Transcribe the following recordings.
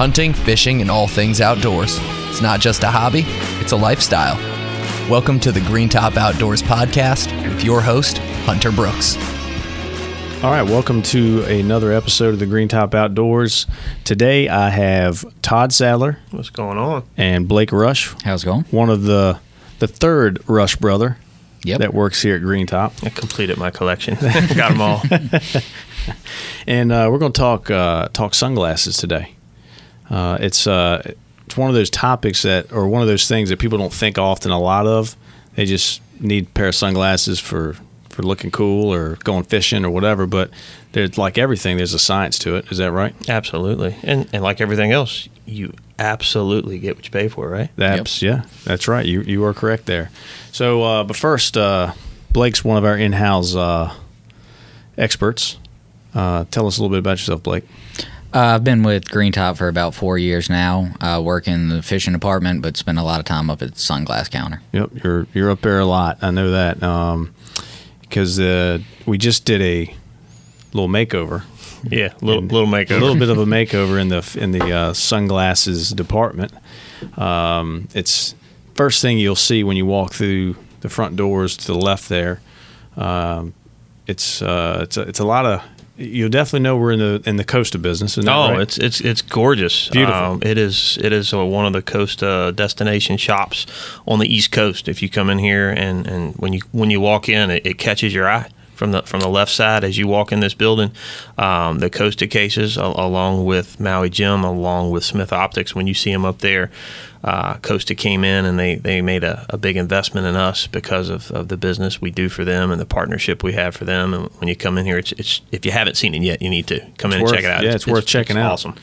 hunting, fishing, and all things outdoors. It's not just a hobby, it's a lifestyle. Welcome to the Green Top Outdoors podcast with your host, Hunter Brooks. All right, welcome to another episode of the Green Top Outdoors. Today I have Todd Sadler What's going on? and Blake Rush, How's it going? one of the the third Rush brother Yep. that works here at Green Top. I completed my collection. Got them all. And uh, we're going to talk uh, talk sunglasses today. Uh, it's uh, it's one of those topics that, or one of those things that people don't think often a lot of. They just need a pair of sunglasses for for looking cool or going fishing or whatever. But there's like everything, there's a science to it. Is that right? Absolutely. And and like everything else, you absolutely get what you pay for, right? That's yeah, that's right. You you are correct there. So, uh, but first, uh, Blake's one of our in-house uh, experts. Uh, tell us a little bit about yourself, Blake. Uh, I've been with Green Top for about four years now. I work in the fishing department, but spend a lot of time up at the sunglass counter. Yep, you're you're up there a lot. I know that because uh, we just did a little makeover, Yeah, little And little makeover. a little bit of a makeover in the in the uh, sunglasses department. Um, it's first thing you'll see when you walk through the front doors to the left there. Um, it's uh, it's a, it's a lot of you'll definitely know we're in the in the Costa business. That Oh, right? it's it's it's gorgeous. Beautiful. Um, it is it is uh, one of the Costa destination shops on the East Coast. If you come in here and, and when you when you walk in, it, it catches your eye from the from the left side as you walk in this building. Um, the Costa cases, a- along with Maui Jim, along with Smith Optics, when you see them up there. Uh, Costa came in and they, they made a, a big investment in us because of, of the business we do for them and the partnership we have for them. And when you come in here, it's, it's if you haven't seen it yet, you need to come in and check it out. yeah, it's worth checking out. Awesome.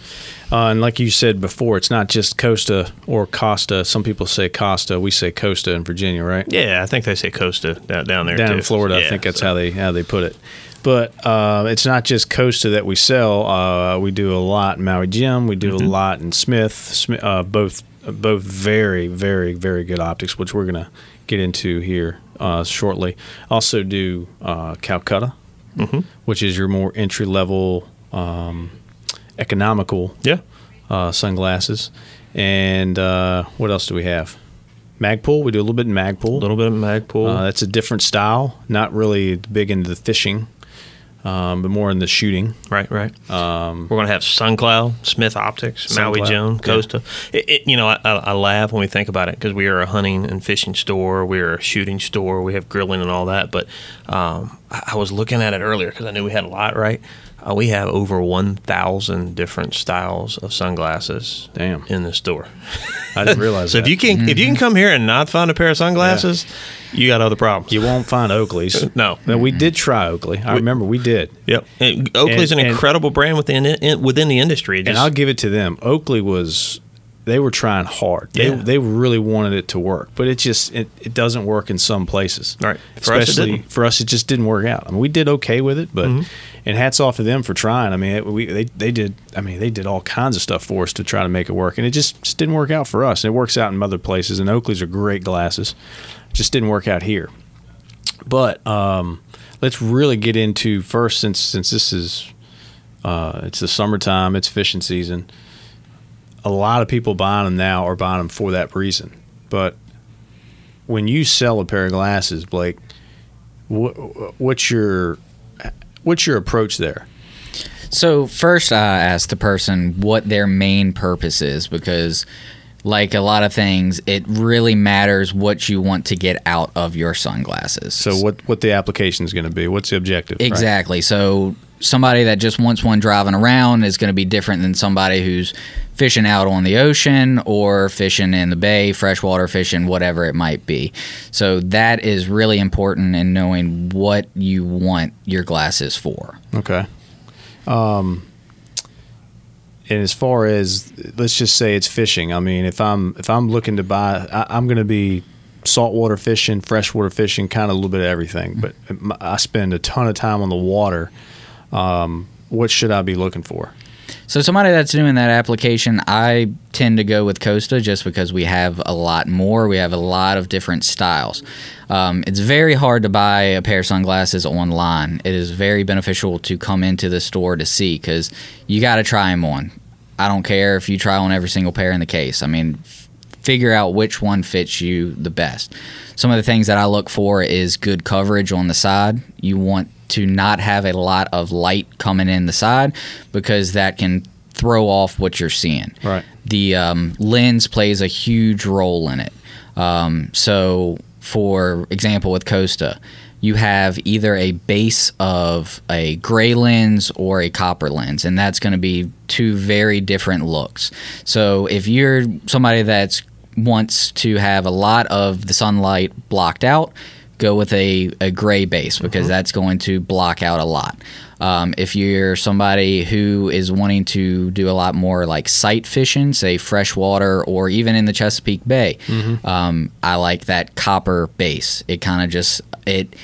Uh, and like you said before, it's not just Costa or Costa. Some people say Costa. We say Costa in Virginia, right? Yeah, I think they say Costa down, down there down too. in Florida. I think that's so- how they how they put it. But uh, it's not just Costa that we sell. Uh, we do a lot in Maui Jim. We do Mm-hmm. a lot in Smith. Smith uh, both both very very very good optics, which we're gonna get into here uh, shortly. Also do uh, Calcutta, Mm-hmm. which is your more entry level, um, economical Yeah. uh, sunglasses. And uh, what else do we have? Magpul. We do a little bit in A little bit of Magpul. Uh, that's a different style. Not really big into the fishing, um, but more in the shooting. right, right. Um, We're going to have SunCloud, Smith Optics, Maui SunCloud, Jim, yeah. Costa. It, it, you know, I, I, I laugh when we think about it because we are a hunting and fishing store. We are a shooting store. We have grilling and all that. But um, I, I was looking at it earlier because I knew we had a lot, right? Uh, we have over 1,000 different styles of sunglasses Damn. in the store. I didn't realize So that. if you can if you can come here and not find a pair of sunglasses, you got other problems. You won't find Oakley's. No. No, we did try Oakley. I remember we did. Yep. And Oakley's And- an and- incredible brand within it, within the industry. It And I'll give it to them. Oakley was they were trying hard. They Yeah. they really wanted it to work, but it just it, it doesn't work in some places. Right. For us, Especially. Mm-hmm. for us, it just didn't work out. I mean, we did okay with it, but and hats off to them for trying. I mean, it, we they they did. I mean, they did all kinds of stuff for us to try to make it work, and it just just didn't work out for us. And it works out in other places. And Oakley's are great glasses, just didn't work out here. But um, let's really get into first, since since this is uh, it's the summertime, it's fishing season. A lot of people buying them now are buying them for that reason. But when you sell a pair of glasses, Blake, what, what's your what's your approach there? So first, I ask the person what their main purpose is because, like a lot of things, it really matters what you want to get out of your sunglasses. So what what the application is going to be? What's the objective? right? Exactly. So somebody that just wants one driving around is going to be different than somebody who's fishing out on the ocean or fishing in the bay, freshwater fishing, whatever it might be. So that is really important in knowing what you want your glasses for. Okay. Um, and as far as let's just say it's fishing, I mean, if I'm if I'm looking to buy, I, I'm going to be saltwater fishing, freshwater fishing, kind of a little bit of everything. But I spend a ton of time on the water. Um, what should I be looking for? So somebody that's doing that application, I tend to go with Costa just because we have a lot more. We have a lot of different styles. Um, it's very hard to buy a pair of sunglasses online. It is very beneficial to come into the store to see because you got to try them on. I don't care if you try on every single pair in the case. I mean, figure out which one fits you the best. Some of the things that I look for is good coverage on the side. You want to not have a lot of light coming in the side because that can throw off what you're seeing. Right. The um, lens plays a huge role in it. Um, so, for example, with Costa, you have either a base of a gray lens or a copper lens, and that's going to be two very different looks. So, if you're somebody that's wants to have a lot of the sunlight blocked out, go with a, a gray base because that's going to block out a lot. Um, if you're somebody who is wanting to do a lot more like sight fishing, say freshwater or even in the Chesapeake Bay, um, I like that copper base. It kind of just it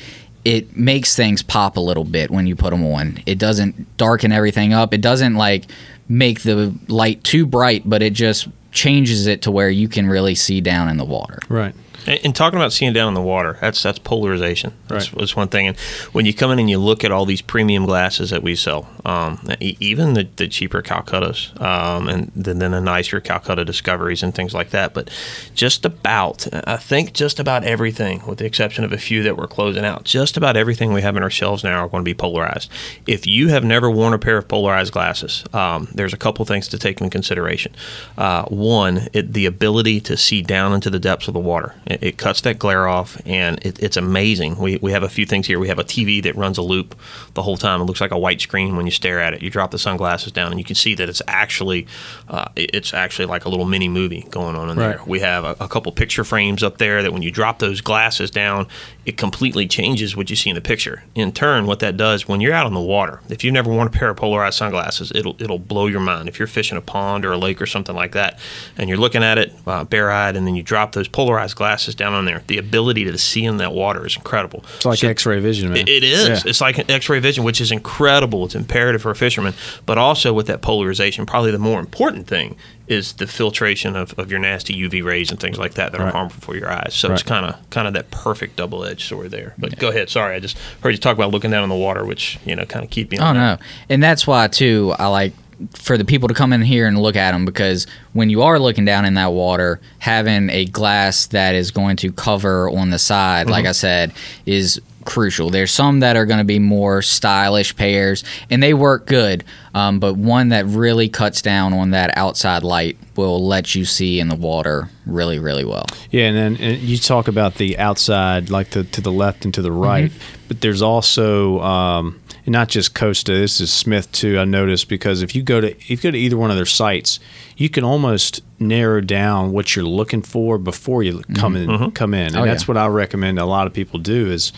it makes things pop a little bit when you put them on. It doesn't darken everything up. It doesn't like make the light too bright, but it just changes it to where you can really see down in the water. Right. And, and talking about seeing down in the water, that's that's polarization. That's, Right. that's one thing. And when you come in and you look at all these premium glasses that we sell, um, even the, the cheaper Calcuttas, um, and then, then the nicer Calcutta Discoveries and things like that, but just about, I think just about everything, with the exception of a few that we're closing out, just about everything we have in our shelves now are going to be polarized. If you have never worn a pair of polarized glasses, um, there's a couple things to take into consideration. Uh, one, it, the ability to see down into the depths of the water. It, it cuts that glare off, and it, it's amazing. We, we have a few things here. We have a TV that runs a loop the whole time. It looks like a white screen when you stare at it. You drop the sunglasses down, and you can see that it's actually uh, it's actually like a little mini movie going on in there. We have a, a couple picture frames up there that when you drop those glasses down, it completely changes what you see in the picture. In turn, what that does when you're out on the water, if you've never worn a pair of polarized sunglasses, it'll it'll blow your mind. If you're fishing a pond or a lake or something like that, and you're looking at it uh, bare eyed, and then you drop those polarized glasses down on there, the ability to see in that water is incredible. It's like So- X-ray vision, man. it- is. Yeah. It's like an X-ray vision, which is incredible. It's imperative for a fisherman, but also with that polarization, probably the more important thing is the filtration of, of your nasty UV rays and things like that that are harmful for your eyes. So it's kind of kind of that perfect double-edged sword there. But go ahead. Sorry, I just heard you talk about looking down in the water, which you know kind of keep me. Oh no, and that's why too. I like for the people to come in here and look at them because when you are looking down in that water, having a glass that is going to cover on the side, like I said, is crucial. There's some that are going to be more stylish pairs, and they work good. Um, but one that really cuts down on that outside light will let you see in the water really, really well. Yeah, and then and you talk about the outside, like the to the left and to the right, but there's also um, and not just Costa. This is Smith too. I noticed because if you go to if you go to either one of their sites, you can almost narrow down what you're looking for before you come in. Mm-hmm. Come in, oh, and Oh, that's yeah. what I recommend a lot of people do is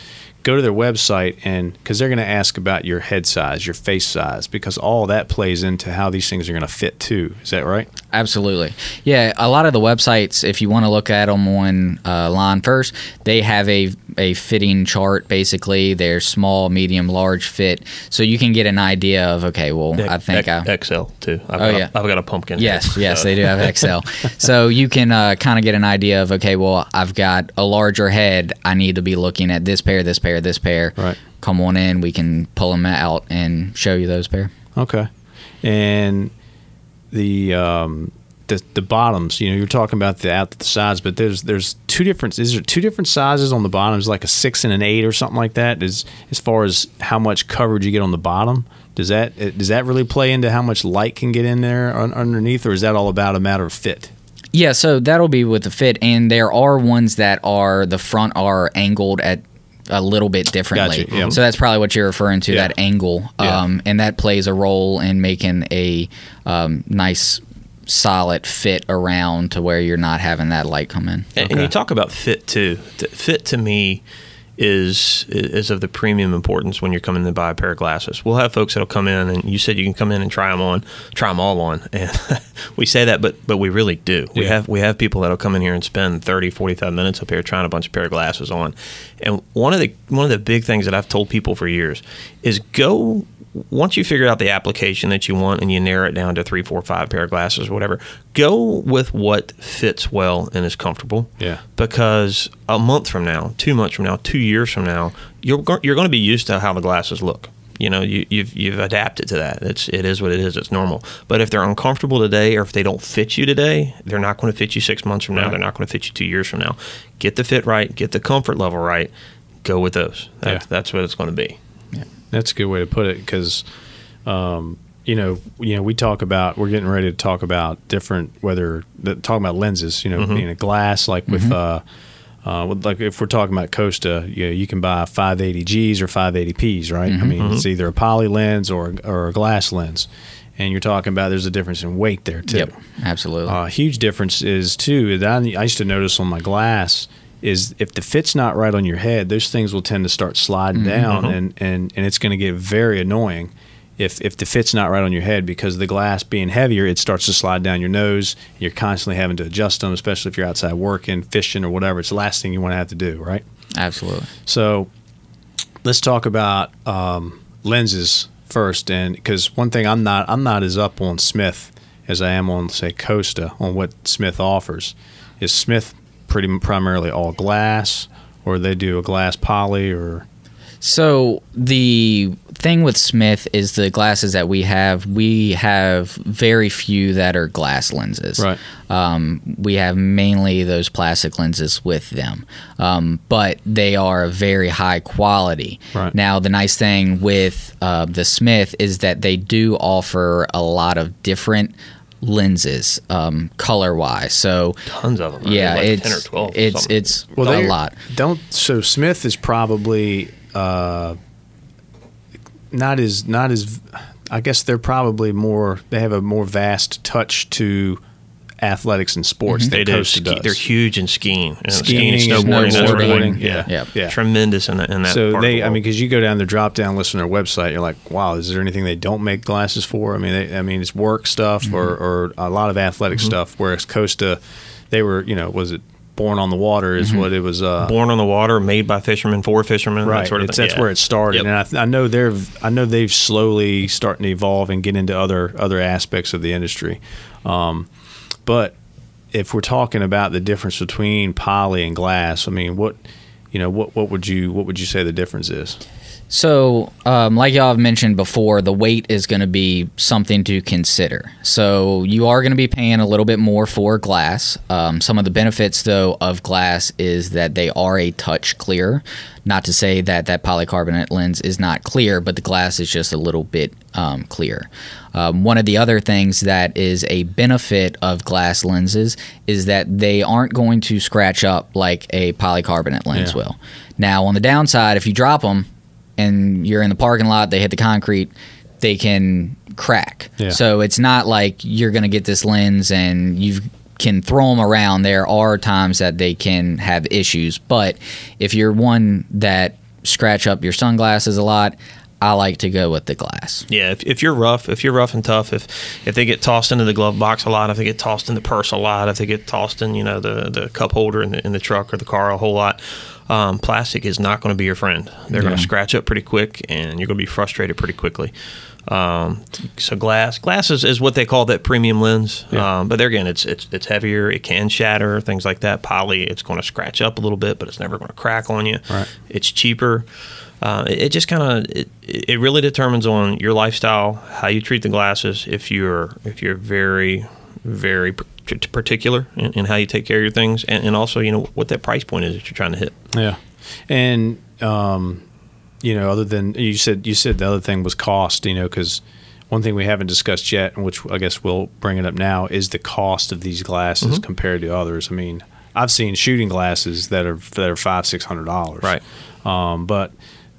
go to their website and because they're going to ask about your head size, your face size, because all that plays into how these things are going to fit too. Is that right? Absolutely. Yeah, a lot of the websites, if you want to look at them on uh, line first, they have a, a fitting chart basically. They're small, medium, large fit. So you can get an idea of, okay, well, that. I think I. XL too. I've Oh, got yeah. a, I've got a pumpkin. Yes, head, yes, so- they do have XL. so you can uh, kind of get an idea of okay, well, I've got a larger head. I need to be looking at this pair, this pair, this pair. Right. Come on in. We can pull them out and show you those pair. Okay. And the um the the bottoms, you know, you're talking about the out the sides, but there's there's two different is there two different sizes on the bottoms, like a six and an eight or something like that? Is as far as how much coverage you get on the bottom? Does that does that really play into how much light can get in there un- underneath, or is that all about a matter of fit? Yeah, so that'll be with the fit, and there are ones that are the front are angled at a little bit differently. Gotcha, yeah. So that's probably what you're referring to, Yeah. that angle, Yeah. um, and that plays a role in making a um, nice, solid fit around to where you're not having that light come in. And, and you talk about fit too. Fit to me is is of the premium importance when you're coming to buy a pair of glasses. We'll have folks that'll come in, and you said you can come in and try them on, try them all on, and we say that, but but we really do. We have we have people that'll come in here and spend 30, 45 minutes up here trying a bunch of pair of glasses on. And one of the one of the big things that I've told people for years is go once you figure out the application that you want and you narrow it down to three, four, five pair of glasses or whatever, go with what fits well and is comfortable Yeah. because a month from now, two months from now, two years from now, you're go- you're going to be used to how the glasses look. you know you, you've you've adapted to that. It's it is what it is. It's normal. But if they're uncomfortable today, or if they don't fit you today, they're not going to fit you six months from now. Right. They're not going to fit you two years from now. Get the fit right. Get the comfort level right. Go with those. That's, Yeah. that's what it's going to be. That's a good way to put it because, um, you know, you know, we talk about we're getting ready to talk about different whether talking about lenses. You know, Mm-hmm. being a glass like with. Uh, uh, like if we're talking about Costa, you know, you can buy 580Gs or 580Ps, right? I mean, it's either a poly lens or or a glass lens, and you're talking about there's a difference in weight there too. Yep, absolutely. A huge difference is too I used to notice on my glass is if the fit's not right on your head, those things will tend to start sliding down, and, and and it's going to get very annoying if if the fit's not right on your head because the glass being heavier, it starts to slide down your nose. You're constantly having to adjust them, especially if you're outside working, fishing, or whatever. It's the last thing you want to have to do, right? absolutely. So let's talk about um, lenses first, and because one thing I'm not I'm not as up on Smith as I am on say Costa on what Smith offers. Is Smith pretty primarily all glass, or they do a glass poly, or So the thing with Smith is the glasses that we have, we have very few that are glass lenses. Right. Um, we have mainly those plastic lenses with them, um, but they are very high quality. Right. Now, the nice thing with uh, the Smith is that they do offer a lot of different lenses, um, color wise. So Tons of them. I mean, yeah, like it's ten or twelve. it's something. it's a lot. Don't so Smith is probably uh, not as not as. I guess they're probably more. They have a more vast touch to athletics and sports they than do. Costa Ski, does. they're huge in skiing, and Skiing, skiing, snowboarding. That's where snowboarding, they- yeah, Yep. yeah. tremendous in, that- in that. so part of they, the I mean, because you go down their drop down list on their website, you're like, wow, is there anything they don't make glasses for? I mean, they, I mean, it's work stuff or, or a lot of athletic stuff. Whereas Costa, they were, you know, was it born on the water is what it was. Uh, born on the water, made by fishermen for fishermen. right, that sort of thing. that's Yeah. where it started, Yep. and I, th- I know they're, I know they've slowly starting to evolve and get into other other aspects of the industry. Um, but if we're talking about the difference between poly and glass, I mean, what, you know, what what would you what would you say the difference is? So, um, like y'all have mentioned before, the weight is going to be something to consider. So, you are going to be paying a little bit more for glass. Um, some of the benefits, though, of glass is that they are a touch clear. Not to say that that polycarbonate lens is not clear, but the glass is just a little bit um, clear. Um, one of the other things that is a benefit of glass lenses is that they aren't going to scratch up like a polycarbonate lens Yeah. will. Now, on the downside, if you drop them, and you're in the parking lot, they hit the concrete, they can crack. Yeah. So it's not like you're going to get this lens and you can throw them around. There are times that they can have issues, but if you're one that scratch up your sunglasses a lot, I like to go with the glass. Yeah, if, if you're rough, if you're rough and tough, if if they get tossed into the glove box a lot, if they get tossed in the purse a lot, if they get tossed in, you know, the, the cup holder in the, in the truck or the car a whole lot, um, plastic is not going to be your friend. They're going to scratch up pretty quick, and you're going to be frustrated pretty quickly. Um, so glass, glass is, is what they call that premium lens. Yeah. Um, but there again, it's it's it's heavier. It can shatter things like that. Poly, it's going to scratch up a little bit, but it's never going to crack on you. Right. It's cheaper. Uh, it, it just kind of it, it really determines on your lifestyle, how you treat the glasses. If you're if you're very very particular in, in how you take care of your things, and, and also you know what that price point is that you're trying to hit. Yeah, and um, you know, other than you said, you said the other thing was cost. You know, because one thing we haven't discussed yet, and which I guess we'll bring it up now, is the cost of these glasses compared to others. I mean, I've seen shooting glasses that are that are five six hundred dollars. Right. Um, but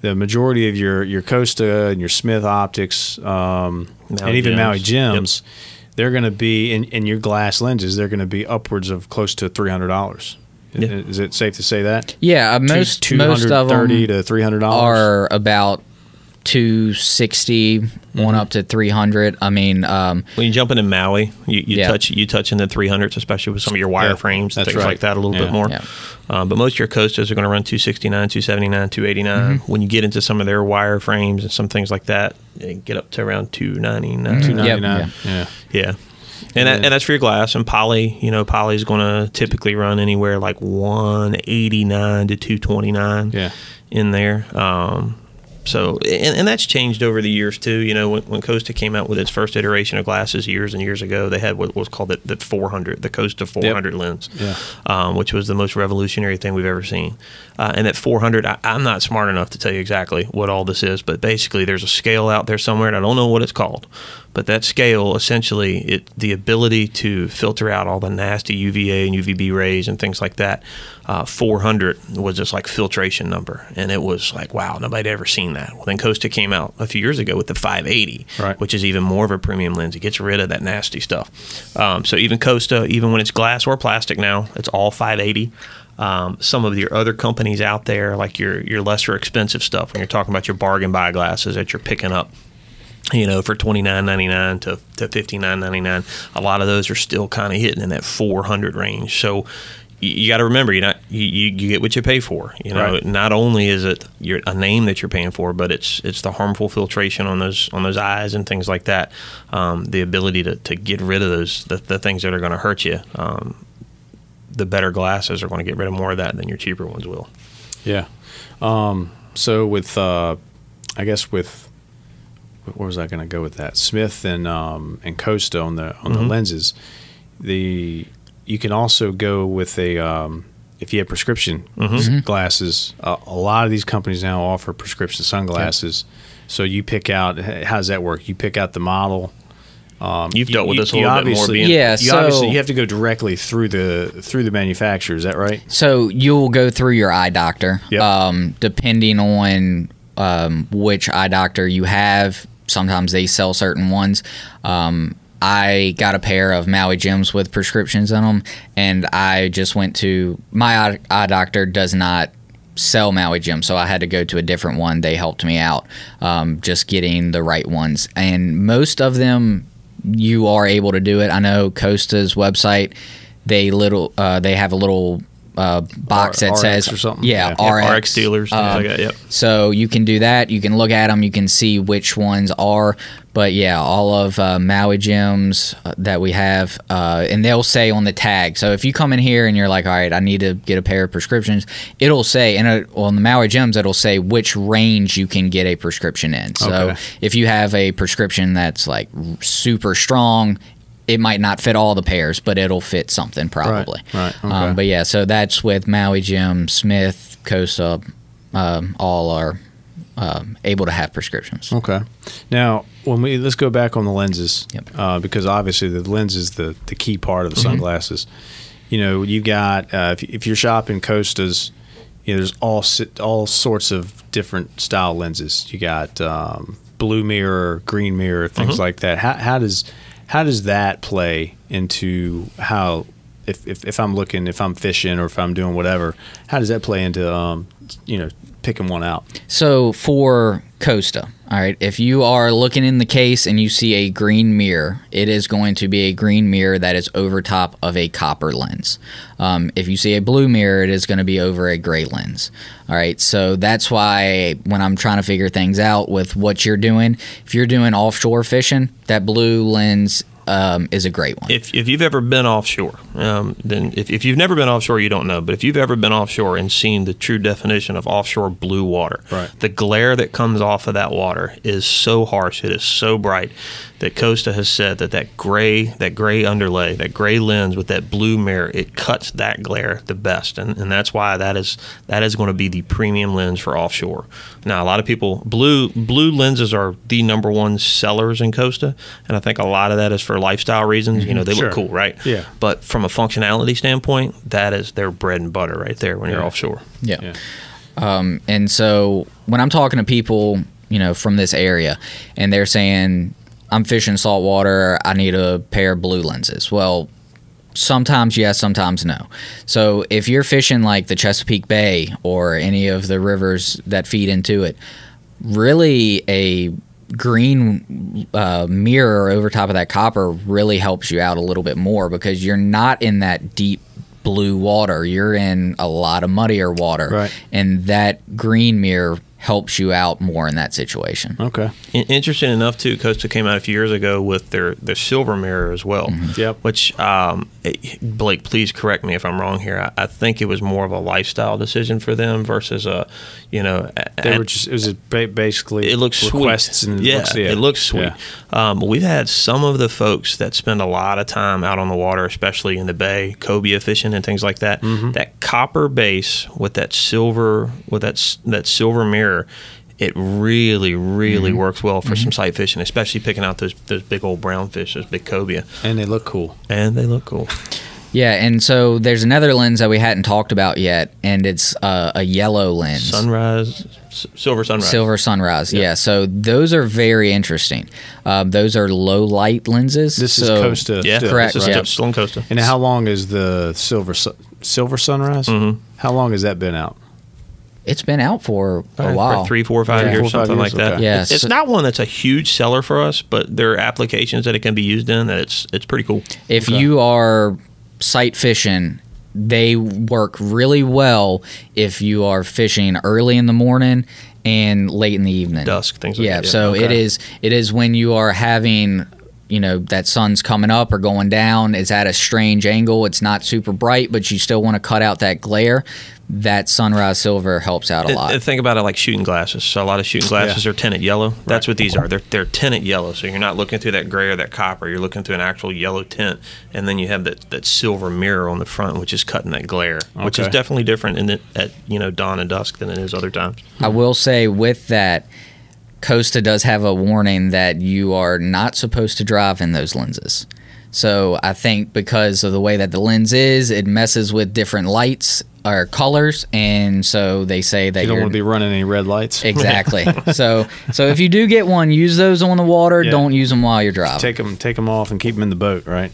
the majority of your your Costa and your Smith optics, um, and even. Maui Yep. They're going to be in, in your glass lenses. They're going to be upwards of close to three hundred dollars. Yeah. Is it safe to say that? Yeah, uh, most Two most of them thirty to three hundred dollars. are about 260 one up to 300 i mean um, When you jump into Maui, you, you Yeah. touch you touch in the 300s, especially with some of your wire Yeah, frames and things right. like that, a little Yeah. bit more. Yeah. Um, but most of your Costas are going to run 269, 279, 289. Mm-hmm. When you get into some of their wire frames and some things like that, they get up to around 299. two Yep, ninety nine. yeah. Yeah. Yeah. And, that, and that's for your glass. And poly, you know, poly is going to typically run anywhere like 189 to 229 Yeah. in there. Um, So, and, and that's changed over the years too. You know, when, when Costa came out with its first iteration of glasses years and years ago, they had what was called the, the 400, the Costa 400 lens, Yeah. um, which was the most revolutionary thing we've ever seen. Uh, and at 400, I, I'm not smart enough to tell you exactly what all this is, but basically, there's a scale out there somewhere, and I don't know what it's called. But that scale, essentially, it the ability to filter out all the nasty UVA and UVB rays and things like that. Uh, 400 was just like filtration number, and it was like, wow, nobody ever seen that. Well, then Costa came out a few years ago with the 580, Right. which is even more of a premium lens. It gets rid of that nasty stuff. Um, so even Costa, even when it's glass or plastic now, it's all 580. Um, some of your other companies out there, like your your lesser expensive stuff, when you're talking about your bargain buy glasses that you're picking up, you know, for twenty nine ninety nine to to fifty nine ninety nine, a lot of those are still kind of hitting in that four hundred range. So you, got to remember, you're not you, you, get what you pay for. You know, Right. not only is it your a name that you're paying for, but it's it's the harmful filtration on those on those eyes and things like that. Um, the ability to, to get rid of those the, the things that are going to hurt you. Um, the better glasses are going to get rid of more of that than your cheaper ones will. Yeah. Um, so with, uh, I guess with, where was I going to go with that? Smith and um, and Costa on the on the lenses, the you can also go with a um, if you have prescription s- glasses. Uh, a lot of these companies now offer prescription sunglasses. So you pick out how does that work? You pick out the model. Um, You've you- dealt with you- this a you little bit more. obviously- Being, Yeah, You obviously so- you have to go directly through the through the manufacturer. Is that right? So you'll go through your eye doctor, Yep. um, depending on um, which eye doctor you have. Sometimes they sell certain ones. Um, I got a pair of Maui Jims with prescriptions in them, and I just went to my eye, eye doctor does not sell Maui Jim, so I had to go to a different one. They helped me out, um, just getting the right ones, and most of them you are able to do it. I know Costa's website, they little uh, they have a little uh, box R- that RX says or something? Yeah, Yeah. RX, RX dealers, Um, like that. Yep. so you can do that. You can look at them. You can see which ones are. But yeah, all of uh, Maui Jims uh, that we have, uh, and they'll say on the tag. So if you come in here and you're like, all right, I need to get a pair of prescriptions, it'll say, and it, on the Maui Jims, it'll say which range you can get a prescription in. So Okay. if you have a prescription that's like super strong, it might not fit all the pairs, but it'll fit something probably. right, okay. Um, but yeah, so that's with Maui Jim, Smith, Costa, um, all are um, able to have prescriptions. Okay. Now, when we let's go back on the lenses, Yep. uh, because obviously the lens is the the key part of the sunglasses. You know, you got uh, if, if you're shopping Costas, you know, there's all all sorts of different style lenses. You got um, blue mirror, green mirror, things like that. How, how does how does that play into how if, if if I'm looking if I'm fishing or if I'm doing whatever, how does that play into um, you know picking one out? So for Costa, all right, if you are looking in the case and you see a green mirror, it is going to be a green mirror that is over top of a copper lens. Um, if you see a blue mirror, it is going to be over a gray lens. All right, so that's why when I'm trying to figure things out with what you're doing, if you're doing offshore fishing, that blue lens um, is a great one. if, if you've ever been offshore, um, then if, if you've never been offshore, you don't know. But if you've ever been offshore and seen the true definition of offshore blue water, Right. the glare that comes off of that water is so harsh, it is so bright that Costa has said that that gray, that gray underlay, that gray lens with that blue mirror, it cuts that glare the best, and, and that's why that is that is going to be the premium lens for offshore. Now, a lot of people blue blue lenses are the number one sellers in Costa, and I think a lot of that is for lifestyle reasons. You know, they Sure. look cool, right? Yeah. But from a functionality standpoint, that is their bread and butter right there when you're offshore. Yeah. Yeah. Um, and so when I'm talking to people, you know, from this area, and they're saying, I'm fishing saltwater, I need a pair of blue lenses. Well, sometimes yes, sometimes no. So if you're fishing like the Chesapeake Bay or any of the rivers that feed into it, really a green uh, mirror over top of that copper really helps you out a little bit more because you're not in that deep blue water. You're in a lot of muddier water. Right. And that green mirror helps you out more in that situation. Okay. In- Interesting enough, too, Costa came out a few years ago with their, their silver mirror as well. Yep. Which, um, Blake, please correct me if I'm wrong here. I, I think it was more of a lifestyle decision for them versus a, you know, They a- were just it was a basically it looks requests sweet. and yeah, looks, it looks sweet. Yeah. Um, we've had some of the folks that spend a lot of time out on the water, especially in the bay, cobia fishing and things like that. Mm-hmm. That copper base with that silver with that that silver mirror. It really, really Mm-hmm. works well for some sight fishing, especially picking out those those big old brown fish, those big cobia, And they look cool. and they look cool. Yeah, and so there's another lens that we hadn't talked about yet, and it's uh, a yellow lens. Sunrise, s- silver sunrise. Silver sunrise, yeah. So those are very interesting. Um, those are low light lenses. This is Costa. Yeah, still, Correct, This is yeah. still- still in Costa. And how long is the silver su- silver sunrise? Mhm. How long has that been out? It's been out for a Probably for while. three, four, five Yeah. years, Four or five something years, like that. okay. Yeah, It's- it's so- not one that's a huge seller for us, but there are applications that it can be used in that it's it's pretty cool. If Okay. you are sight fishing, they work really well if you are fishing early in the morning and late in the evening. Dusk, things like yeah, that, yeah. so it Okay. is it is when you are having you know that sun's coming up or going down it's at a strange angle it's not super bright but you still want to cut out that glare that sunrise silver helps out a And- lot and think about it like shooting glasses. So a lot of shooting glasses Yeah. are tinted yellow. That's what these are. They're they're tinted yellow. So you're not looking through that gray or that copper. You're looking through an actual yellow tint, and then you have that, that silver mirror on the front, which is cutting that glare, which is definitely different in it at you know dawn and dusk than it is other times. I will say with that, Costa does have a warning that you are not supposed to drive in those lenses. So I think because of the way that the lens is, it messes with different lights or colors, and so they say that You don't want to be running any red lights. exactly. so so if you do get one, use those on the water. Yeah. Don't use them while you're driving. take them take them off and keep them in the boat right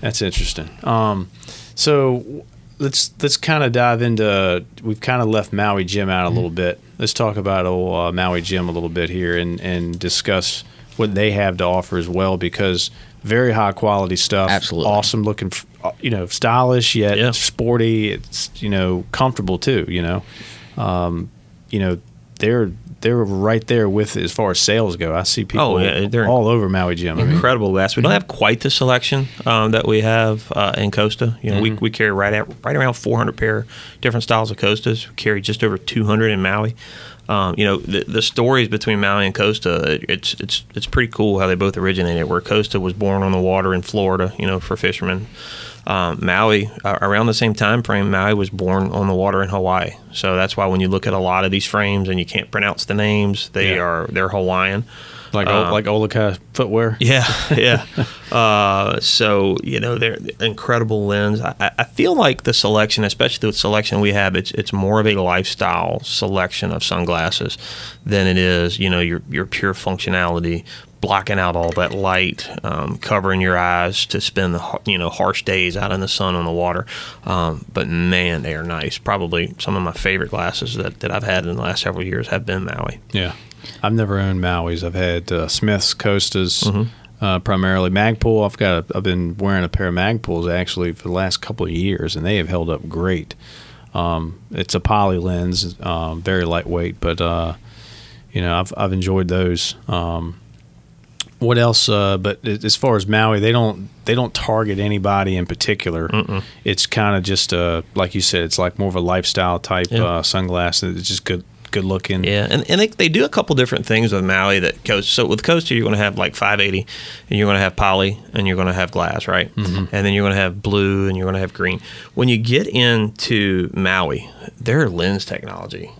that's interesting um so let's let's kind of dive into we've kind of left maui jim out a little bit let's talk about old uh, maui jim a little bit here and and discuss what they have to offer as well because very high quality stuff Absolutely. awesome looking uh, you know stylish yet Yeah. sporty it's you know comfortable too you know um you know they're they're right there with as far as sales go. I see people Oh, yeah, they're all over Maui Jim. I mean, incredible bass. We don't have quite the selection um, that we have uh, in Costa. You know, we, we carry right at right around 400 pair different styles of Costas. We carry just over 200 in Maui. Um, you know, the, the stories between Maui and Costa, it's it's it's pretty cool how they both originated. Where Costa was born on the water in Florida, you know, for fishermen. Um, Maui, uh, around the same time frame, Maui was born on the water in Hawaii. So that's why when you look at a lot of these frames and you can't pronounce the names, they Yeah. are they're Hawaiian. Like Uh, like OluKai footwear. Yeah, yeah. uh, so you know, they're incredible lens. I, I- I feel like the selection, especially the selection we have, it's it's more of a lifestyle selection of sunglasses than it is, you know, your your pure functionality, blocking out all that light, um, covering your eyes to spend the you know harsh days out in the sun on the water. Um, but man, they are nice. Probably some of my favorite glasses that, that I've had in the last several years have been Maui. Yeah, I've never owned Maui's. I've had uh, Smiths, Costas, Mm-hmm. uh, primarily Magpul. I've got. A, I've been wearing a pair of Magpuls actually for the last couple of years, and they have held up great. Um, it's a poly lens, um, very lightweight, but uh, you know I've I've enjoyed those. Um, what else? Uh, but as far as Maui, they don't they don't target anybody in particular. It's kind of just uh like you said, it's like more of a lifestyle type Yeah. uh, sunglasses. It's just good good looking. Yeah, and, and they, they do a couple different things with Maui that coast. So with Costa, you're going to have like 580, and you're going to have poly, and you're going to have glass, right? Mm-hmm. And then you're going to have blue, and you're going to have green. When you get into Maui, their lens technology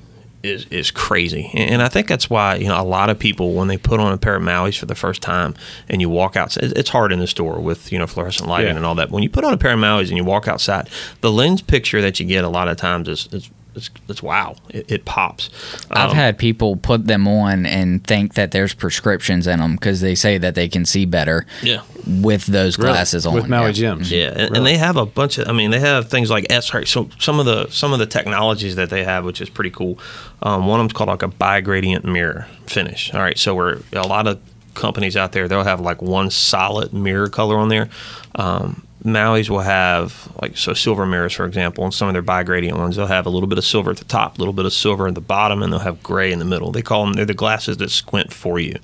is is crazy, and, and I think that's why you know a lot of people when they put on a pair of Maui's for the first time, and you walk outside, it's hard in the store with you know fluorescent lighting Yeah. and all that. When you put on a pair of Maui's and you walk outside, the lens picture that you get a lot of times is. is it's, it's wow! It, it pops. I've Um, had people put them on and think that there's prescriptions in them because they say that they can see better yeah. with those Really? glasses on. with Maui yeah. Jims. Yeah, and, and they have a bunch of. I mean, they have things like S. So some of the some of the technologies that they have, which is pretty cool. Um, one of them's called like a bi-gradient mirror finish. All right, so where a lot of companies out there, they'll have like one solid mirror color on there. Um, Maui's will have like so silver mirrors, for example, and some of their bi-gradient ones. They'll have a little bit of silver at the top, a little bit of silver at the bottom, and they'll have gray in the middle. They call them they're the glasses that squint for you.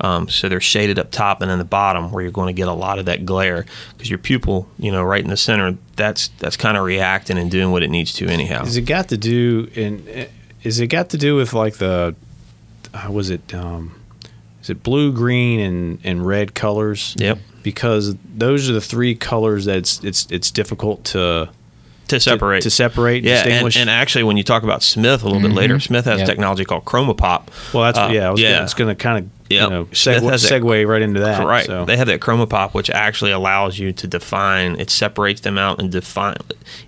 Um, so they're shaded up top and in the bottom, where you're going to get a lot of that glare because your pupil, you know, right in the center, that's that's kind of reacting and doing what it needs to anyhow. Is it got to do in? Is it got to do with like the? Uh, was it? Um, is it blue, green, and and red colors? Yep. Because those are the three colors that it's it's it's difficult to to separate to, separate yeah and, distinguish. and actually when you talk about smith a little bit later smith has Yep. technology called chromapop well, that's Uh, yeah. I was yeah Gonna, it's going to kind of Yep. you know segue, has that- segue right into that. Right. So. They have that chromapop, which actually allows you to define. It separates them out and define.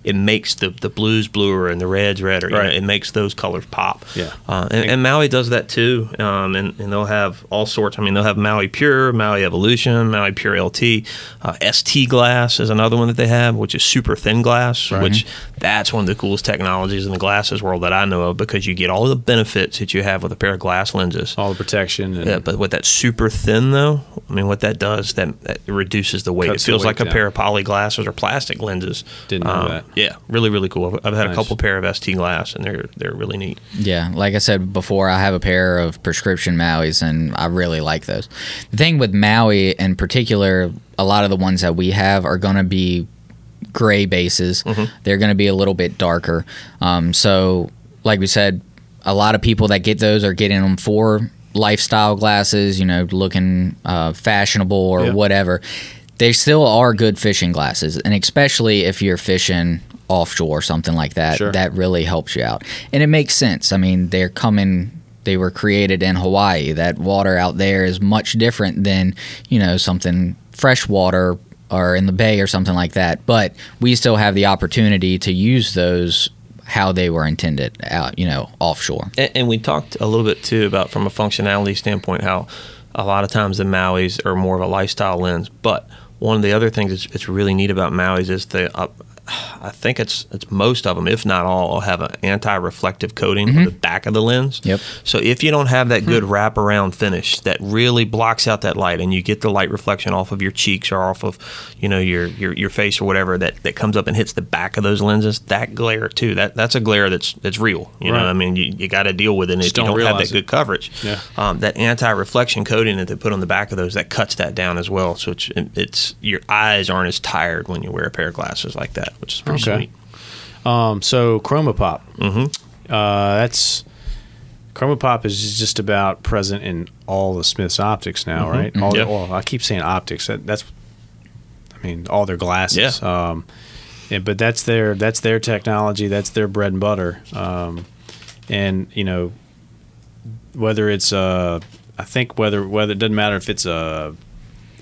It makes the, the blues bluer and the reds redder. You know, Right. it makes those colors pop. Yeah. Uh, and, and Maui does that too. Um, and, and they'll have all sorts. I mean, they'll have Maui Pure, Maui Evolution, Maui Pure LT. Uh, ST glass is another one that they have, which is super thin glass, Right. which that's one of the coolest technologies in the glasses world that I know of because you get all the benefits that you have with a pair of glass lenses. all the protection and Yeah, but with that super thin though, I mean, what that does that, that reduces the weight. Cuts it feels weight like a pair of poly glasses or plastic lenses. Um, Didn't know that. Yeah, really, really cool. I've, I've had Nice. a couple pair of ST glass, and they're they're really neat. Yeah, like I said before, I have a pair of prescription Maui's, and I really like those. The thing with Maui in particular, a lot of the ones that we have are going to be gray bases. They're going to be a little bit darker. Um, so, like we said, a lot of people that get those are getting them for lifestyle glasses, you know, looking uh, fashionable or Yeah. whatever. They still are good fishing glasses, and especially if you're fishing offshore or something like that, Sure. that really helps you out. And it makes sense. I mean, they're coming. They were created in Hawaii. That water out there is much different than you know something freshwater or in the bay or something like that. But we still have the opportunity to use those how they were intended out, you know, offshore. And, and we talked a little bit too about from a functionality standpoint how a lot of times the Maui's are more of a lifestyle lens. But one of the other things that's, that's really neat about Maui's is the uh, I think it's it's most of them, if not all, have an anti-reflective coating on the back of the lens. Yep. So if you don't have that good wraparound finish that really blocks out that light, and you get the light reflection off of your cheeks or off of, you know, your your, your face or whatever that, that comes up and hits the back of those lenses, that glare too, that that's a glare that's that's real. You Right. know, I mean, you, you got to deal with it. And Just if you don't don't have that it. good coverage, Yeah. um, that anti-reflection coating that they put on the back of those that cuts that down as well. So it's it's your eyes aren't as tired when you wear a pair of glasses like that, which is pretty Okay. sweet. Um, so Chromapop. Mm-hmm. Uh, that's Chromapop is just about present in all the Smiths optics now, right? All Yep. well, I keep saying optics. That, that's, I mean, all their glasses. Yeah. Um, yeah, but that's their that's their technology. That's their bread and butter. Um, and you know, whether it's uh, I think whether whether it doesn't matter if it's a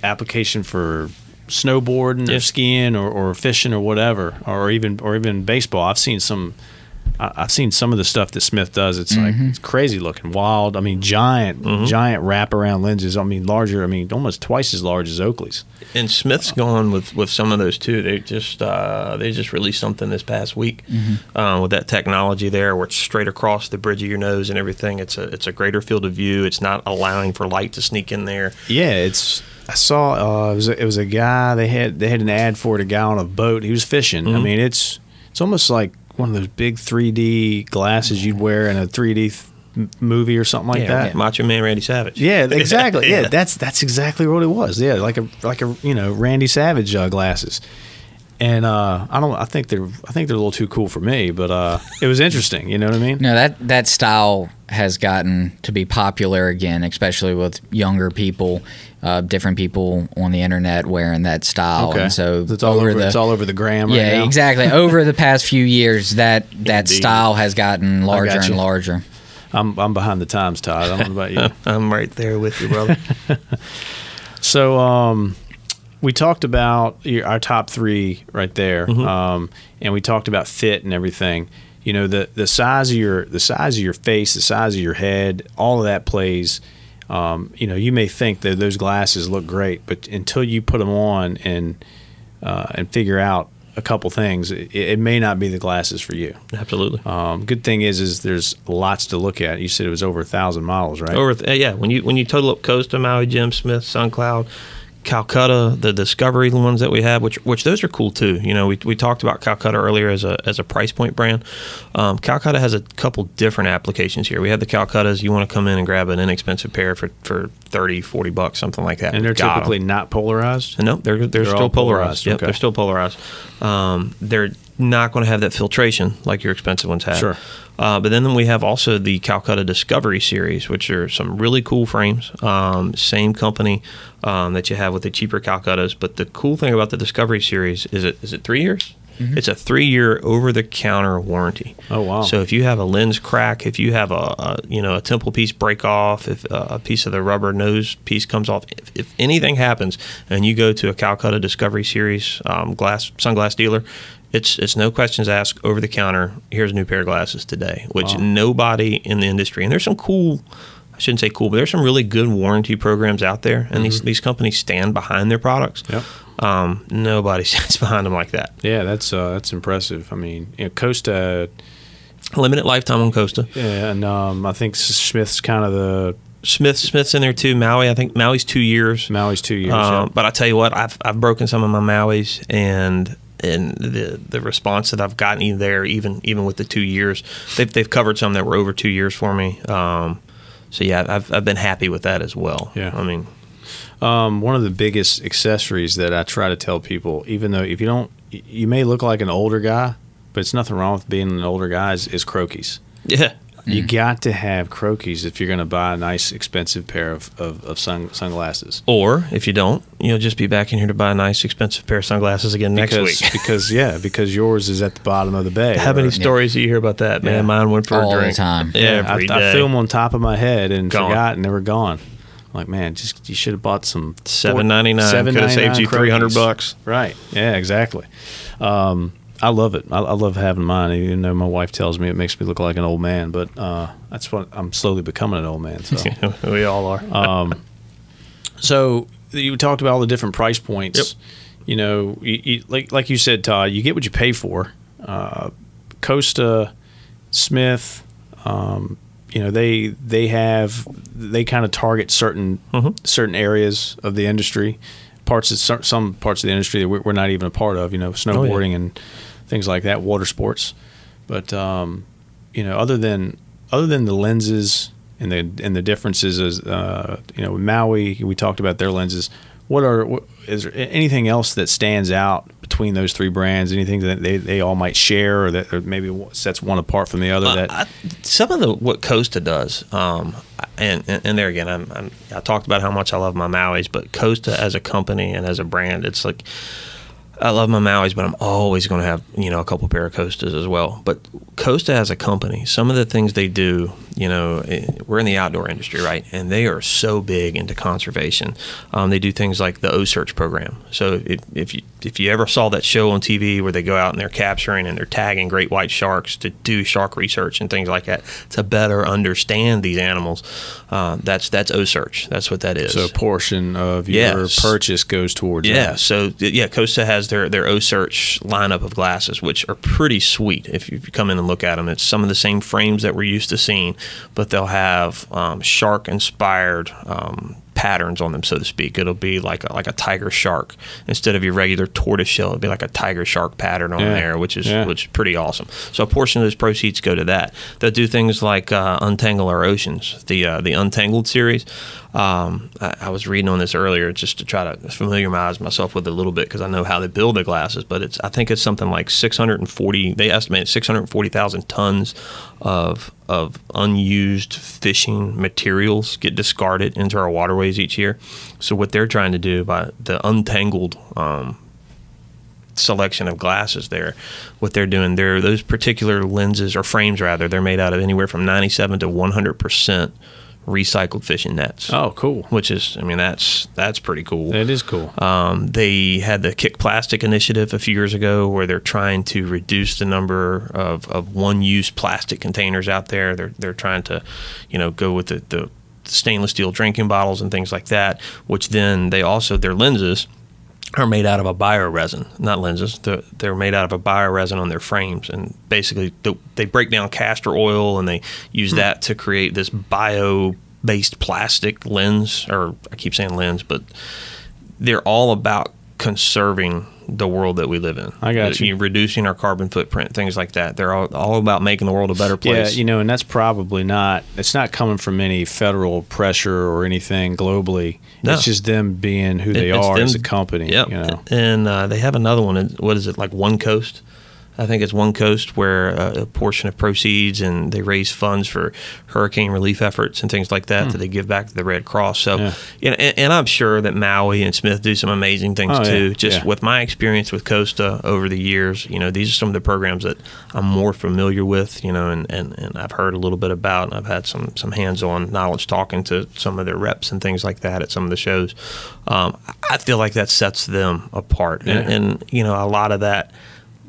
application for snowboarding Yeah. or skiing or, or fishing or whatever, or even or even baseball. I've seen some. I- I've seen some of the stuff that Smith does. It's like it's crazy looking, wild. I mean, giant, giant wraparound lenses. I mean, larger. I mean, almost twice as large as Oakley's. And Smith's going with, with some of those too. They just uh, they just released something this past week uh, with that technology there, where it's straight across the bridge of your nose and everything. It's a it's a greater field of view. It's not allowing for light to sneak in there. Yeah, it's. I saw uh, it was a, it was a guy. They had they had an ad for it. A guy on a boat. He was fishing. I mean, it's it's almost like one of those big 3D glasses you'd wear in a 3D th- movie or something like that. Macho Man Randy Savage. Yeah, exactly. yeah. that's that's exactly what it was. Yeah, like a like a you know Randy Savage uh, glasses. And uh, I don't. I think they're. I think they're a little too cool for me. But uh, it was interesting. You know what I mean? No, that that style has gotten to be popular again, especially with younger people, uh, different people on the internet wearing that style. And so it's all over. the, it's all over the gram. Right yeah, now. exactly. over the past few years, that that Indeed. style has gotten larger got and larger. I'm I'm behind the times, Todd. I don't know about you. I'm right there with you, brother. So um, we talked about your, our top three right there, um, and we talked about fit and everything. You know the the size of your the size of your face, the size of your head, all of that plays. Um, you know, you may think that those glasses look great, but until you put them on and uh, and figure out a couple things, it, it may not be the glasses for you. Absolutely. Um, good thing is, is there's lots to look at. You said it was over a thousand miles, right? Over th- yeah, when you when you total up Costa, Maui, Jim Smith, SunCloud, Calcutta, the Discovery ones that we have, which which those are cool too. You know, we, we talked about Calcutta earlier as a as a price point brand. Um, Calcutta has a couple different applications here. We have the Calcuttas. You want to come in and grab an inexpensive pair for, for 30, 40 bucks, something like that. And they're got typically not polarized. No, they're they're, They're still polarized. polarized, Yep, okay. they're still polarized. Um, they're not going to have that filtration like your expensive ones have. Sure. Uh, but then we have also the Calcutta Discovery series, which are some really cool frames. Um, same company um, that you have with the cheaper Calcuttas. But the cool thing about the Discovery series is it is it three years? It's a three-year over-the-counter warranty. Oh, wow. So if you have a lens crack, if you have a, a you know a temple piece break off, if uh, a piece of the rubber nose piece comes off, if, if anything happens, and you go to a Calcutta Discovery Series um, glass sunglass dealer, it's it's no questions asked, over the counter. Here's a new pair of glasses today, which nobody in the industry and there's some cool. I shouldn't say cool, but there's some really good warranty programs out there, and these these companies stand behind their products. Yep. Um, nobody stands behind them like that. Yeah, that's uh, that's impressive. I mean, you know, Costa, Limited lifetime on Costa. yeah, and um, I think Smith's kind of the Smith Smith's in there too. Maui, I think Maui's two years. Maui's two years. Um, yeah. But I tell you what, I've I've broken some of my Maui's and and the the response that I've gotten there, even even with the two years, they've they've covered some that were over two years for me. Um, so yeah, I've I've been happy with that as well. Yeah. I mean, Um, one of the biggest accessories that I try to tell people, even though if you don't, you may look like an older guy, but it's nothing wrong with being an older guy. Is, is Croakies. yeah, You got to have Croakies if you're going to buy a nice, expensive pair of, of, of sun, sunglasses. Or if you don't, you'll just be back in here to buy a nice, expensive pair of sunglasses again next Because, week. because yeah, because yours is at the bottom of the bay. How many or- stories do you hear about that, man? Yeah. Mine went for All a the drink time. Yeah, I, every I day. feel them on top of my head and Gone. forgot, and they were gone. I'm like, man, just you should have bought some Seven ninety nine could have saved you three hundred bucks. Right. Yeah, exactly. Um, I love it. I, I love having mine, even though my wife tells me it makes me look like an old man. But uh, that's what I'm slowly becoming an old man. So, we all are. so you talked about all the different price points. Yep. You know, you, you, like like you said, Todd, you get what you pay for. Uh, Costa, Smith, um, you know, they they have they kind of target certain Mhm. certain areas of the industry, parts of some, parts of the industry that we're, we're not even a part of. You know, snowboarding and things like that, water sports. But um, you know, other than other than the lenses and the and the differences, is uh, you know, Maui, we talked about their lenses. What are what, is there anything else that stands out between those three brands? Anything that they, they all might share, or that or maybe sets one apart from the other? Uh, that I, some of the what Costa does, um, and, and and there again, I'm, I'm I talked about how much I love my Maui's, but Costa as a company and as a brand, it's like I love my Maui's, but I'm always going to have you know a couple pair of Costas as well. But Costa as a company, some of the things they do, you know, eh, we're in the outdoor industry, right? And they are so big into conservation. Um, they do things like the OCEARCH program. So if, if you if you ever saw that show on TV where they go out and they're capturing and they're tagging great white sharks to do shark research and things like that to better understand these animals, uh, that's that's OCEARCH. That's what that is. so a portion of your Yes. purchase goes towards Yeah, that. so yeah, Costa has their their OCEARCH lineup of glasses, which are pretty sweet. If you come in and look at them, it's some of the same frames that we're used to seeing, but they'll have um, shark inspired. Um, patterns on them so to speak it'll be like a, like a tiger shark instead of your regular tortoise shell it'll be like a tiger shark pattern on Yeah. there which is Yeah. which is pretty awesome so a portion of those proceeds go to that they'll do things like uh, untangle our oceans the uh, the untangled series um, I, I was reading on this earlier just to try to familiarize myself with it a little bit because I know how they build the glasses, but it's I think it's something like 640. They estimate 640,000 tons of of unused fishing materials get discarded into our waterways each year. So what they're trying to do by the untangled um, selection of glasses there. What they're doing there, those particular lenses or frames rather, they're made out of anywhere from 97 to 100 percent recycled fishing nets. Oh, cool. Which is, I mean, that's that's pretty cool. That is cool. Um, they had the Kick Plastic initiative a few years ago where they're trying to reduce the number of, of one use plastic containers out there. They're, they're trying to, you know, go with the, the stainless steel drinking bottles and things like that, which then they also, their lenses are made out of a bioresin, not lenses. They're, they're made out of a bioresin on their frames. And basically, th- they break down castor oil and they use hmm. that to create this bio based plastic lens, or I keep saying lens, but they're all about conserving the world that we live in. I got you. Reducing our carbon footprint, things like that. They're all, all about making the world a better place. Yeah, you know, and that's probably not. It's not coming from any federal pressure or anything globally. No. It's just them being who they It- are them- as a company. Yeah, You know. And uh, they have another one. What is it like? One Coast. I think it's One Coast where uh, a portion of proceeds and they raise funds for hurricane relief efforts and things like that that they give back to the Red Cross. So. Yeah. you know, and, and I'm sure that Maui and Smith do some amazing things Oh, yeah. too. Just Yeah. with my experience with Costa over the years, you know, these are some of the programs that I'm more familiar with, you know, and, and, and I've heard a little bit about and I've had some, some hands on knowledge talking to some of their reps and things like that at some of the shows. Um, I feel like that sets them apart. And, and, you know, a lot of that,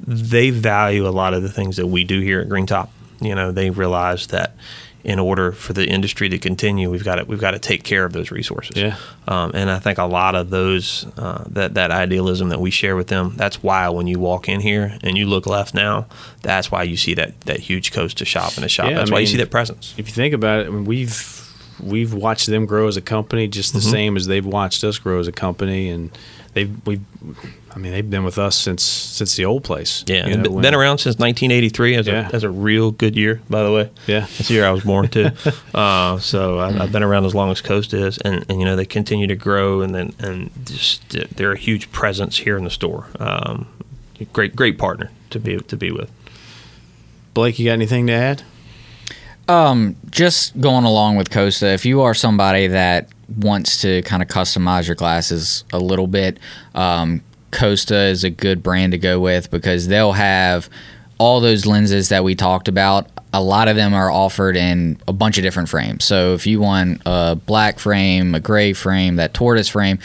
they value a lot of the things that we do here at Green Top. You know, they realize that in order for the industry to continue, we've got to we've got to take care of those resources. Yeah. Um, and I think a lot of those uh, that that idealism that we share with them. That's why when you walk in here and you look left now, that's why you see that that huge Costa shop and a shop. Yeah, I that's why you see that presence. If you think about it, I mean, we've we've watched them grow as a company just the same as they've watched us grow as a company, and they've we've. I mean, they've been with us since since the old place. Yeah, you know, been when- been around since 1983 as Yeah. a as a real good year, by the way. Yeah. that's the year I was born too. uh, so I, I've been around as long as Costa is, and, and you know they continue to grow, and then and just they're a huge presence here in the store. Um, great great partner to be to be with. Blake, you got anything to add? Um, just going along with Costa, if you are somebody that wants to kind of customize your glasses a little bit, um, Costa is a good brand to go with because they'll have all those lenses that we talked about. A lot of them are offered in a bunch of different frames. So if you want a black frame, a gray frame, that tortoise frame,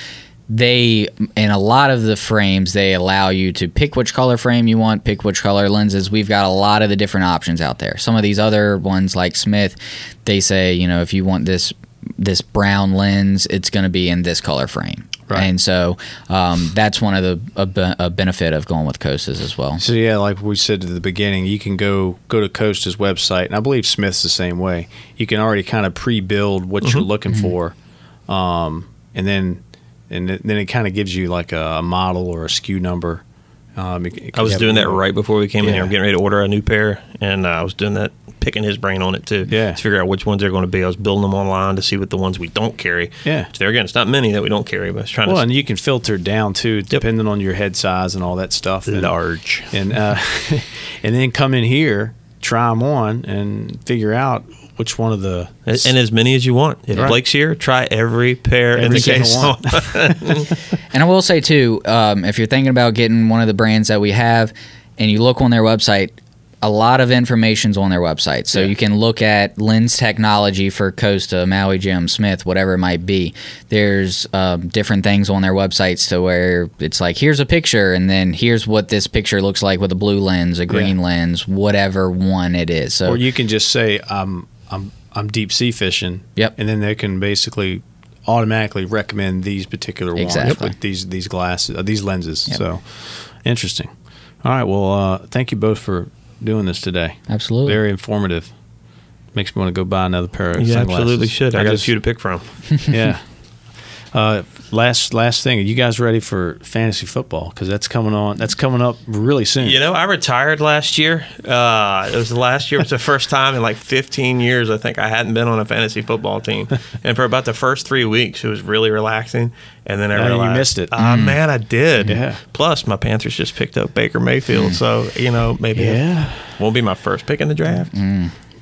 they in a lot of the frames they allow you to pick which color frame you want pick which color lenses we've got a lot of the different options out there some of these other ones like smith they say you know if you want this this brown lens it's going to be in this color frame Right. and so um, that's one of the a, a benefit of going with Costas as well So yeah, like we said at the beginning, you can go go to Costa's website, and I believe Smith's the same way. You can already kind of pre-build what you're looking for, um, and then and then it kind of gives you like a, a model or a SKU number. Um, it- it I was doing that right before we came in here. I'm getting ready to order a new pair, and uh, I was doing that, picking his brain on it too. Yeah. to figure out which ones they're going to be. I was building them online to see what the ones we don't carry. Yeah. so there again, it's not many that we don't carry, but I was trying Well, to and you can filter down too, depending on your head size and all that stuff. And, large. and uh, and then come in here, try them on, and figure out which one of the And, and as many as you want. If Right. Blake's here, try every pair in the case. one. And I will say too, um, if you're thinking about getting one of the brands that we have, and you look on their website, a lot of information's on their website. So Yeah. you can look at lens technology for Costa, Maui Jim, Smith, whatever it might be. There's um, different things on their websites to where it's like, here's a picture, and then here's what this picture looks like with a blue lens, a green Yeah. lens, whatever one it is. So or you can just say I'm I'm I'm deep sea fishing. Yep. And then they can basically automatically recommend these particular ones Exactly. with these these glasses, uh, these lenses. Yep. So interesting. All right. Well, uh, thank you both for doing this today. absolutely. Very informative. Makes me want to go buy another pair of you sunglasses. absolutely should. I, got just- a few to pick from. yeah. Uh, last last thing, are you guys ready for fantasy football? Because that's coming on. That's coming up really soon. You know, I retired last year. Uh, it was the last year. It was the first time in like 15 years I think I hadn't been on a fantasy football team. And for about the first three weeks, it was really relaxing. And then I Oh, you missed it. Ah, man, I did. Yeah. Plus, my Panthers just picked up Baker Mayfield, so you know maybe it Yeah. won't be my first pick in the draft.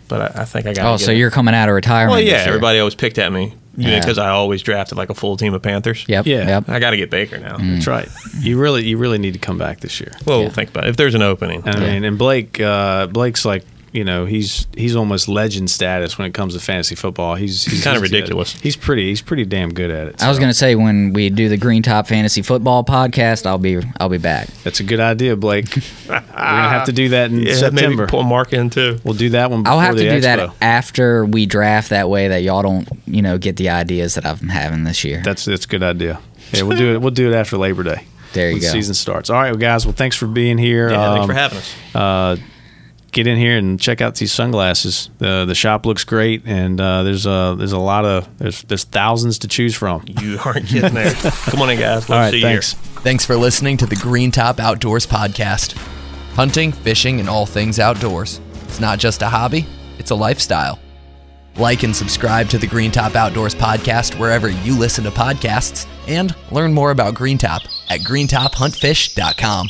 But I, I think I got. oh, so you're coming out of retirement? Well, this yeah. year. Everybody always picked at me Yeah. because I always drafted like a full team of Panthers. Yep. Yeah. Yep. I got to get Baker now. That's right. You really you really need to come back this year. Well, Yeah. we'll think about it. If there's an opening. I Yeah. mean, and Blake, uh, Blake's like, you know, he's he's almost legend status when it comes to fantasy football. He's he's Kinda he's- ridiculous. He's pretty he's pretty damn good at it. I was gonna say when we do the Green Top Fantasy Football podcast, I'll be I'll be back. That's a good idea, Blake. We're gonna have to do that in yeah, September. maybe pull Mark in too. We'll do that one. Before I'll have to do expo. that after we draft. That way, that y'all don't you know get the ideas that I'm having this year. That's that's a good idea. Yeah, we'll do it. We'll do it after Labor Day. There you when the go. season starts. All right, well, guys. Well, thanks for being here. Yeah, thanks Um, for having us. Uh, get in here and check out these sunglasses. the The shop looks great, and uh, there's a there's a lot of there's there's thousands to choose from. You aren't getting there. Come on in, guys. Let's All right, see thanks. you here. Thanks for listening to the Green Top Outdoors podcast. Hunting, fishing, and all things outdoors. It's not just a hobby, it's a lifestyle. Like and subscribe to the Green Top Outdoors podcast wherever you listen to podcasts and learn more about Green Top at greentophuntfish.com.